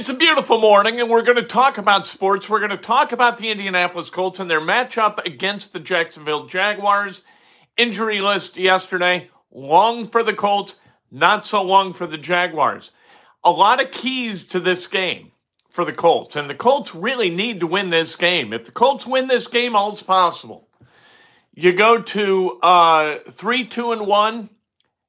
It's a beautiful morning, and we're going to talk about sports. We're going to talk about the Indianapolis Colts and their matchup against the Jacksonville Jaguars. Injury list yesterday long for the Colts, not so long for the Jaguars. A lot of keys to this game for the Colts, and the Colts really need to win this game. If the Colts win this game, all's possible. You go to uh, three, two, and one,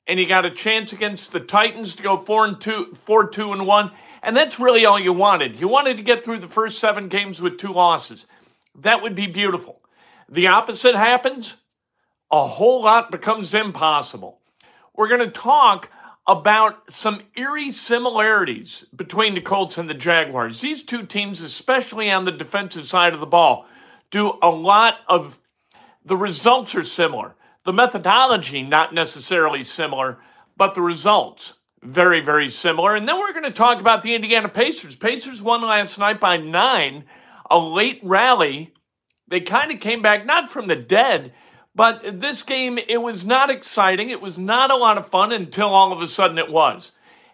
and you got a chance against the Titans to go four and two, four, two, and one and that's really all you wanted. You wanted to get through the first seven games with two losses. That would be beautiful. The opposite happens, a whole lot becomes impossible. We're going to talk about some eerie similarities between the Colts and the Jaguars. These two teams, especially on the defensive side of the ball, do a lot of the results are similar. The methodology, not necessarily similar, but the results very, very similar. And then we're going to talk about the Indiana Pacers. Pacers won last night by nine, a late rally. They kind of came back, not from the dead, but this game, it was not exciting. It was not a lot of fun until all of a sudden it was.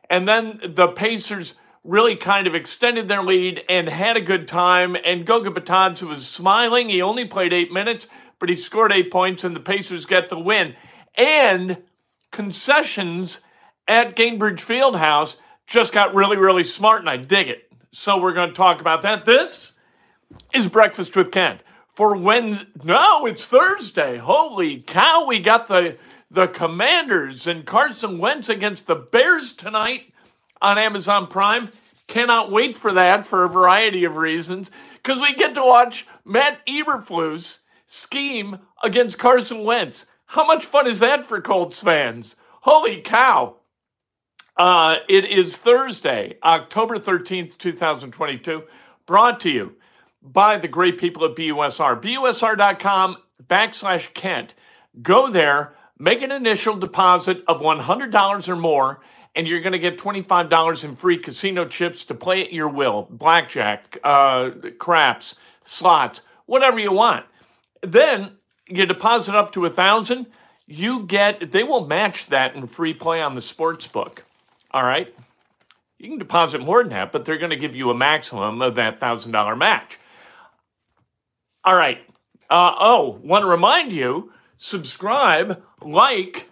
And then the Pacers really kind of extended their lead and had a good time. And Goga Bitadze was smiling. He only played eight minutes, but he scored eight points, and the Pacers get the win. And concessions at Gainbridge Fieldhouse just got really, really smart, and I dig it. So we're going to talk about that. This is Breakfast with Kent for when no, it's Thursday. Holy cow, we got the the Commanders and Carson Wentz against the Bears tonight on Amazon Prime. Cannot wait for that for a variety of reasons because we get to watch Matt Eberflus scheme against Carson Wentz. How much fun is that for Colts fans? Holy cow! Uh, it is Thursday, October 13th, 2022, brought to you by the great people at BUSR. BUSR.com backslash Kent. Go there, make an initial deposit of $100 or more, and you're going to get $25 in free casino chips to play at your will blackjack, uh, craps, slots, whatever you want. Then you deposit up to a 1000 you get, they will match that in free play on the sports book. All right. You can deposit more than that, but they're going to give you a maximum of that $1,000 match. All right. Uh, oh, want to remind you subscribe, like,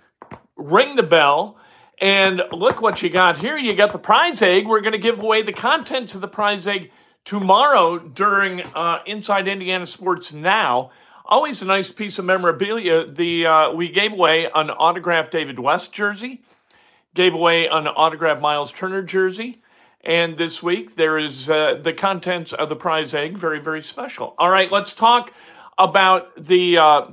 ring the bell, and look what you got here. You got the prize egg. We're going to give away the contents of the prize egg tomorrow during uh, Inside Indiana Sports Now. Always a nice piece of memorabilia. The uh, we gave away an autographed David West jersey gave away an autographed Miles Turner jersey. And this week, there is uh, the contents of the prize egg, very, very special. All right, let's talk about the uh,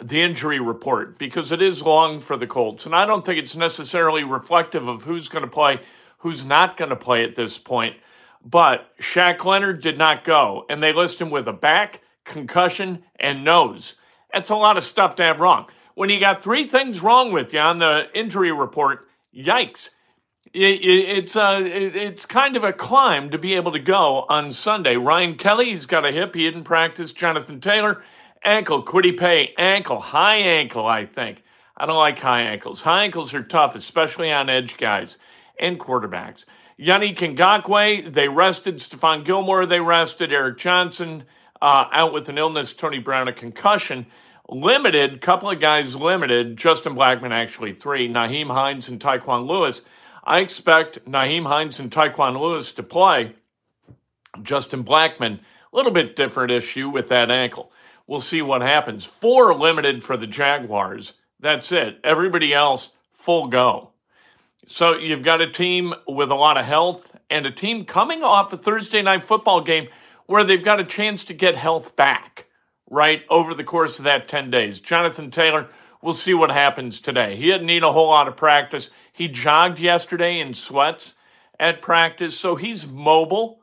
the injury report because it is long for the Colts, and I don't think it's necessarily reflective of who's going to play, who's not going to play at this point. But Shaq Leonard did not go, and they list him with a back, concussion, and nose. That's a lot of stuff to have wrong. When you got three things wrong with you on the injury report, yikes. it's uh, it's kind of a climb to be able to go on Sunday. Ryan Kelly, he's got a hip. He didn't practice. Jonathan Taylor, ankle. Kwity Paye, ankle. High ankle, I think. I don't like high ankles. High ankles are tough, especially on edge guys and quarterbacks. Yannick Ngakoue, they rested. Stephon Gilmore, they rested. Eric Johnson, uh, out with an illness. Tony Brown, a concussion limited, couple of guys limited. Justin Blackmon actually three. Nyheim Hines and Tyquan Lewis. I expect Nyheim Hines and Tyquan Lewis to play. Justin Blackmon, a little bit different issue with that ankle. We'll see what happens. Four limited for the Jaguars. That's it. Everybody else, full go. So you've got a team with a lot of health and a team coming off a Thursday night football game where they've got a chance to get health back right, over the course of that 10 days. Jonathan Taylor, we'll see what happens today. He didn't need a whole lot of practice. He jogged yesterday in sweats at practice, so he's mobile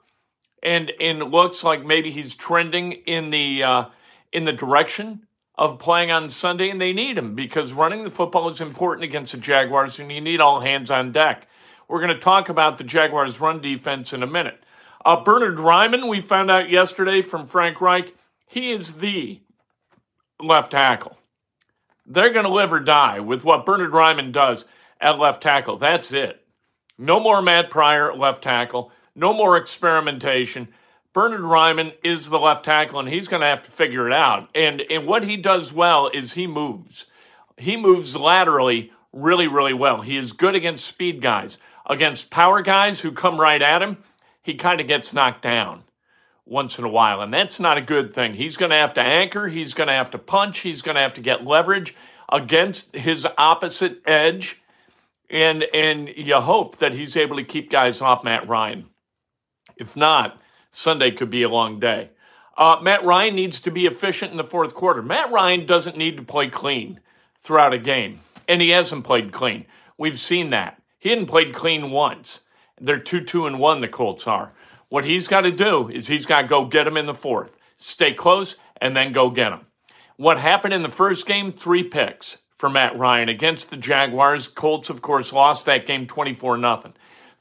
and and looks like maybe he's trending in the uh, in the direction of playing on Sunday, and they need him because running the football is important against the Jaguars, and you need all hands on deck. We're going to talk about the Jaguars' run defense in a minute. Uh, Bernhard Raimann, we found out yesterday from Frank Reich, he is the left tackle. They're going to live or die with what Bernhard Raimann does at left tackle. That's it. No more Matt Pryor at left tackle. No more experimentation. Bernhard Raimann is the left tackle, and he's going to have to figure it out. And and what he does well is he moves. He moves laterally really, really well. He is good against speed guys. Against power guys who come right at him, he kind of gets knocked down once in a while, and that's not a good thing. He's going to have to anchor. He's going to have to punch. He's going to have to get leverage against his opposite edge, and and you hope that he's able to keep guys off Matt Ryan. If not, Sunday could be a long day. Uh, Matt Ryan needs to be efficient in the fourth quarter. Matt Ryan doesn't need to play clean throughout a game, and he hasn't played clean. We've seen that. He hadn't played clean once. They're 2 2 and 1, the Colts are. What he's got to do is he's got to go get him in the fourth, stay close, and then go get him. What happened in the first game? Three picks for Matt Ryan against the Jaguars. Colts, of course, lost that game 24 0.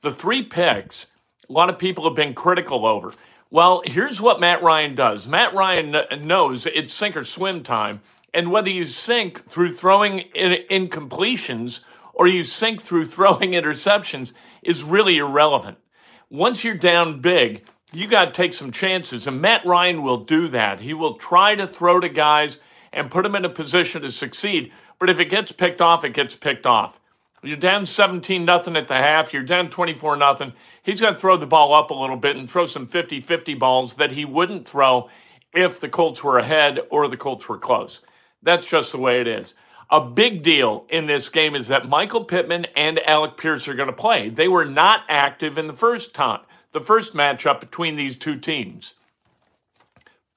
The three picks, a lot of people have been critical over. Well, here's what Matt Ryan does Matt Ryan knows it's sink or swim time. And whether you sink through throwing incompletions or you sink through throwing interceptions is really irrelevant. Once you're down big, you got to take some chances. And Matt Ryan will do that. He will try to throw to guys and put them in a position to succeed. But if it gets picked off, it gets picked off. You're down 17 nothing at the half, you're down 24 nothing. He's going to throw the ball up a little bit and throw some 50-50 balls that he wouldn't throw if the Colts were ahead or the Colts were close. That's just the way it is. A big deal in this game is that Michael Pittman and Alec Pierce are going to play. They were not active in the first time, the first matchup between these two teams.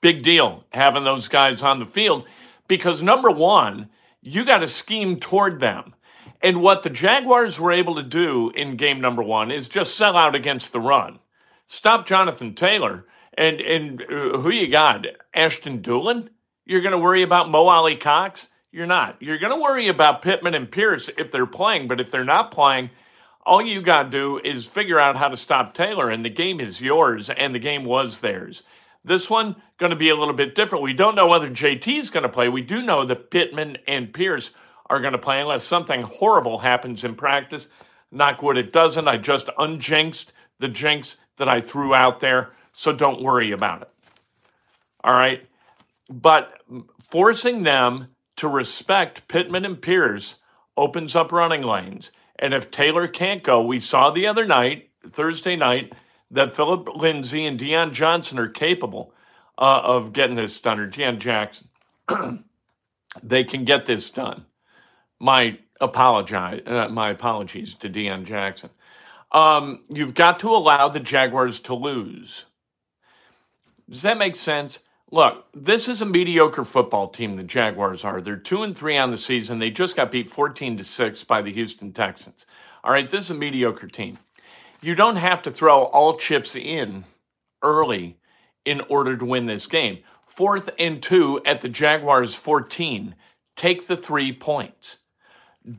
Big deal having those guys on the field because number one, you got to scheme toward them. And what the Jaguars were able to do in game number one is just sell out against the run. Stop Jonathan Taylor. And, and uh, who you got? Ashton Dulin? You're going to worry about Mo Alie-Cox? You're not. You're going to worry about Pittman and Pierce if they're playing, but if they're not playing, all you got to do is figure out how to stop Taylor, and the game is yours, and the game was theirs. This one going to be a little bit different. We don't know whether JT is going to play. We do know that Pittman and Pierce are going to play unless something horrible happens in practice. Knock wood, it doesn't. I just unjinxed the jinx that I threw out there, so don't worry about it. All right. But forcing them to respect Pittman and Pierce opens up running lanes. And if Taylor can't go, we saw the other night, Thursday night, that Philip Lindsay and Deion Johnson are capable uh, of getting this done, or Deon Jackson. they can get this done. My apologize, uh, my apologies to Deon Jackson. Um, you've got to allow the Jaguars to lose. Does that make sense? Look, this is a mediocre football team. The Jaguars are. They're two and three on the season. They just got beat fourteen to six by the Houston Texans. All right, this is a mediocre team. You don't have to throw all chips in early in order to win this game. Fourth and two at the Jaguars 14. Take the three points.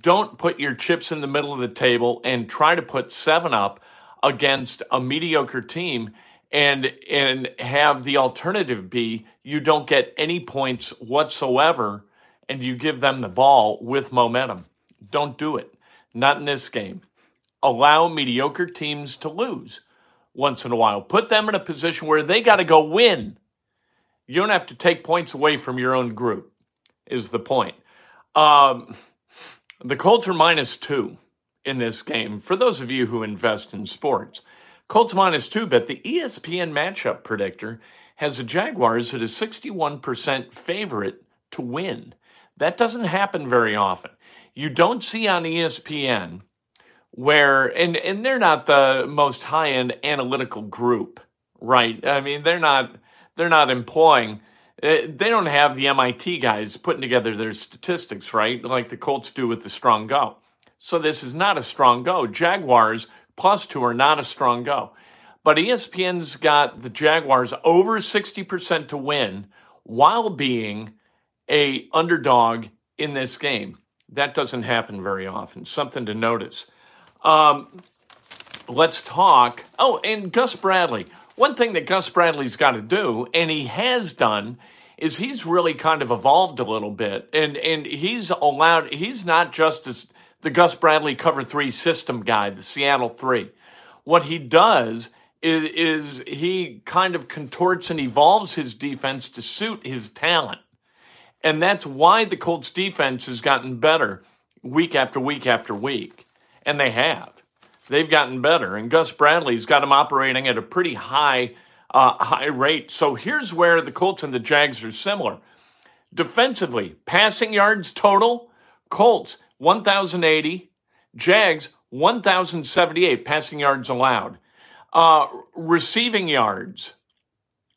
Don't put your chips in the middle of the table and try to put seven up against a mediocre team and and have the alternative be you don't get any points whatsoever and you give them the ball with momentum. Don't do it. Not in this game. Allow mediocre teams to lose once in a while. Put them in a position where they got to go win. You don't have to take points away from your own group, is the point. Um, the Colts are minus two in this game. For those of you who invest in sports, Colts minus two, but the ESPN matchup predictor has the Jaguars at a 61% favorite to win. That doesn't happen very often. You don't see on ESPN where, and, and they're not the most high end analytical group, right? I mean, they're not, they're not employing, eh, they don't have the MIT guys putting together their statistics, right? Like the Colts do with the strong go. So this is not a strong go. Jaguars plus two are not a strong go. But ESPN's got the Jaguars over 60% to win while being a underdog in this game. That doesn't happen very often. Something to notice. Um, let's talk. Oh, and Gus Bradley. One thing that Gus Bradley's got to do, and he has done, is he's really kind of evolved a little bit, and and he's allowed. He's not just as the Gus Bradley cover three system guy, the Seattle three. What he does is, is he kind of contorts and evolves his defense to suit his talent. And that's why the Colts defense has gotten better week after week after week. And they have. They've gotten better. And Gus Bradley's got them operating at a pretty high, uh, high rate. So here's where the Colts and the Jags are similar. Defensively, passing yards total, Colts 1,080, Jags 1,078 passing yards allowed. Uh, receiving yards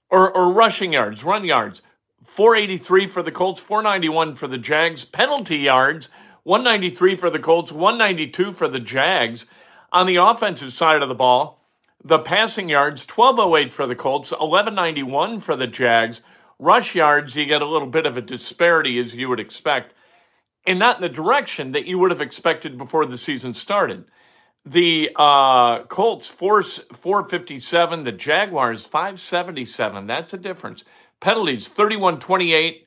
or, or rushing yards, run yards, 483 for the Colts, 491 for the Jags. Penalty yards, 193 for the Colts, 192 for the Jags. On the offensive side of the ball, the passing yards, 1208 for the Colts, 1191 for the Jags. Rush yards, you get a little bit of a disparity as you would expect, and not in the direction that you would have expected before the season started. The uh, Colts force 457, the Jaguars 577. That's a difference. Penalties 31 28,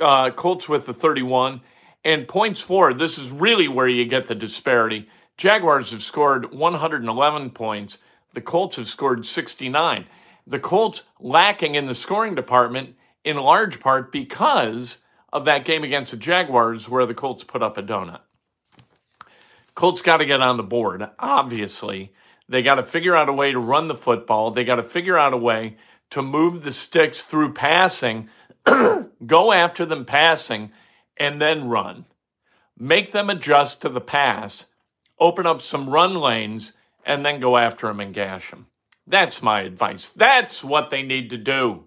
uh, Colts with the 31. And points for, this is really where you get the disparity. Jaguars have scored 111 points, the Colts have scored 69. The Colts lacking in the scoring department in large part because of that game against the Jaguars where the Colts put up a donut. Colts got to get on the board, obviously. They got to figure out a way to run the football. They got to figure out a way to move the sticks through passing, go after them passing, and then run. Make them adjust to the pass, open up some run lanes, and then go after them and gash them. That's my advice. That's what they need to do.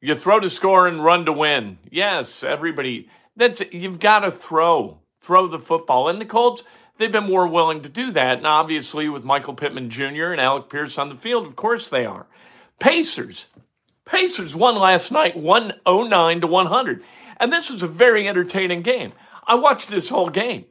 You throw to score and run to win. Yes, everybody. That's you've got to throw throw the football. And the Colts, they've been more willing to do that. And obviously, with Michael Pittman Jr. and Alec Pierce on the field, of course they are. Pacers. Pacers won last night 109 to 100. And this was a very entertaining game. I watched this whole game.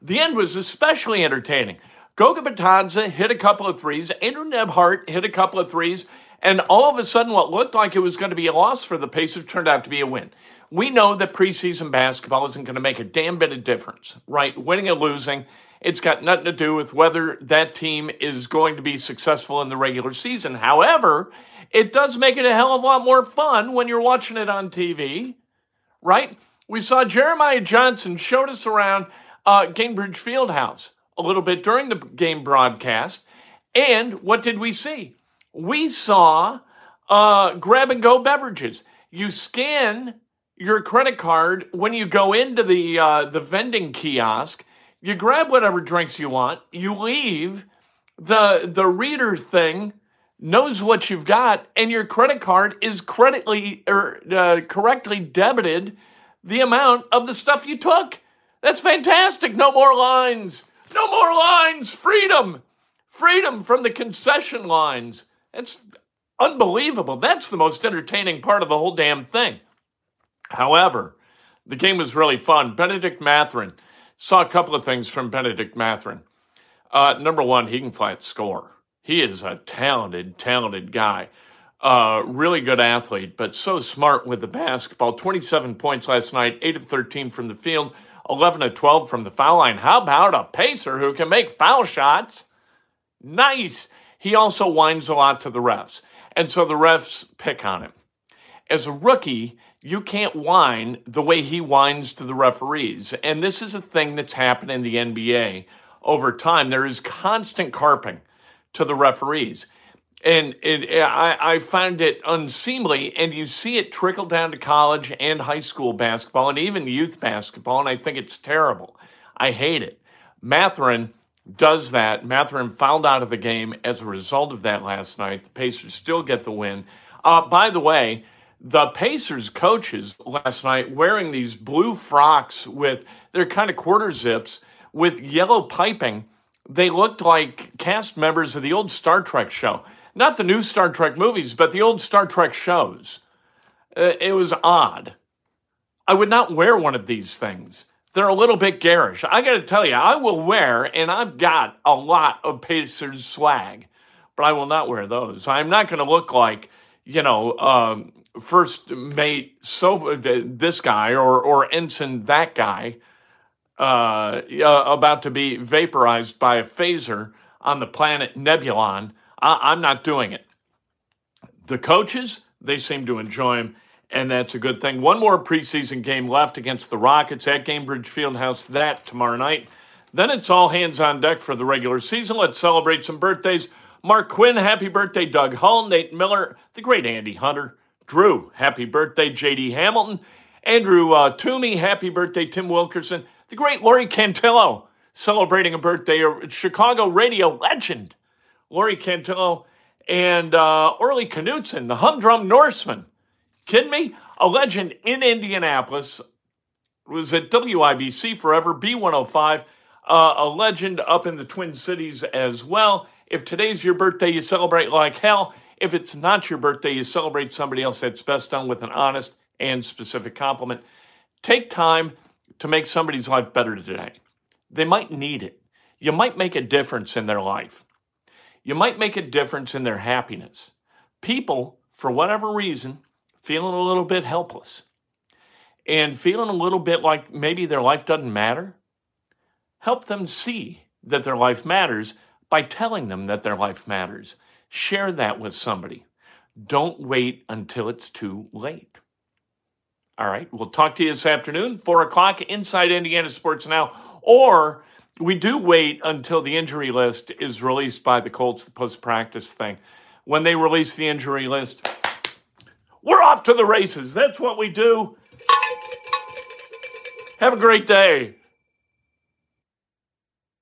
The end was especially entertaining. Goga Bitadze hit a couple of threes. Andrew Nembhard hit a couple of threes. And all of a sudden, what looked like it was going to be a loss for the Pacers turned out to be a win. We know that preseason basketball isn't going to make a damn bit of difference, right? Winning or losing, it's got nothing to do with whether that team is going to be successful in the regular season. However, it does make it a hell of a lot more fun when you're watching it on TV, right? We saw Jeremiah Johnson showed us around uh, Gainbridge Fieldhouse a little bit during the game broadcast. And what did we see? We saw uh, grab and go beverages. You scan your credit card when you go into the uh, the vending kiosk. You grab whatever drinks you want. You leave. the The reader thing knows what you've got, and your credit card is creditly or uh, correctly debited the amount of the stuff you took. That's fantastic. No more lines. No more lines. Freedom. Freedom from the concession lines. That's unbelievable. That's the most entertaining part of the whole damn thing. However, the game was really fun. Bennedict Mathurin saw a couple of things from Bennedict Mathurin. Uh, number one, he can flat score. He is a talented, talented guy. Uh, really good athlete, but so smart with the basketball. 27 points last night, 8 of 13 from the field, 11 of 12 from the foul line. How about a pacer who can make foul shots? Nice. He also whines a lot to the refs, and so the refs pick on him. As a rookie, you can't whine the way he whines to the referees. And this is a thing that's happened in the NBA over time. There is constant carping to the referees. And it, I, I find it unseemly, and you see it trickle down to college and high school basketball and even youth basketball, and I think it's terrible. I hate it. Mathurin does that. Mathurin fouled out of the game as a result of that last night. The Pacers still get the win. Uh, by the way, the Pacers coaches last night wearing these blue frocks with their kind of quarter zips with yellow piping. They looked like cast members of the old Star Trek show. Not the new Star Trek movies, but the old Star Trek shows. Uh, it was odd. I would not wear one of these things. They're a little bit garish. I got to tell you, I will wear, and I've got a lot of Pacers swag, but I will not wear those. I'm not going to look like, you know, um, first mate so this guy or or ensign that guy uh, uh, about to be vaporized by a phaser on the planet Nebulon. I- I'm not doing it. The coaches, they seem to enjoy him, and that's a good thing. One more preseason game left against the Rockets at Gainbridge Fieldhouse, that tomorrow night. Then it's all hands on deck for the regular season. Let's celebrate some birthdays. Mark Quinn, happy birthday. Doug Hull, Nate Miller, the great Andy Hunter. Drew, happy birthday. JD Hamilton. Andrew uh, Toomey, happy birthday. Tim Wilkerson, the great Lori Cantillo, celebrating a birthday. Chicago radio legend, Lori Cantillo. And uh, Orly Knutson, the humdrum Norseman. Kidding me? A legend in Indianapolis. Was at WIBC forever, B105 uh, a legend up in the Twin Cities as well. If today's your birthday, you celebrate like hell. If it's not your birthday, you celebrate somebody else that's best done with an honest and specific compliment. Take time to make somebody's life better today. They might need it. You might make a difference in their life. You might make a difference in their happiness. People, for whatever reason, feeling a little bit helpless and feeling a little bit like maybe their life doesn't matter Help them see that their life matters by telling them that their life matters. Share that with somebody. Don't wait until it's too late. All right, we'll talk to you this afternoon, 4 o'clock, inside Indiana Sports Now. Or we do wait until the injury list is released by the Colts, the post practice thing. When they release the injury list, we're off to the races. That's what we do. Have a great day.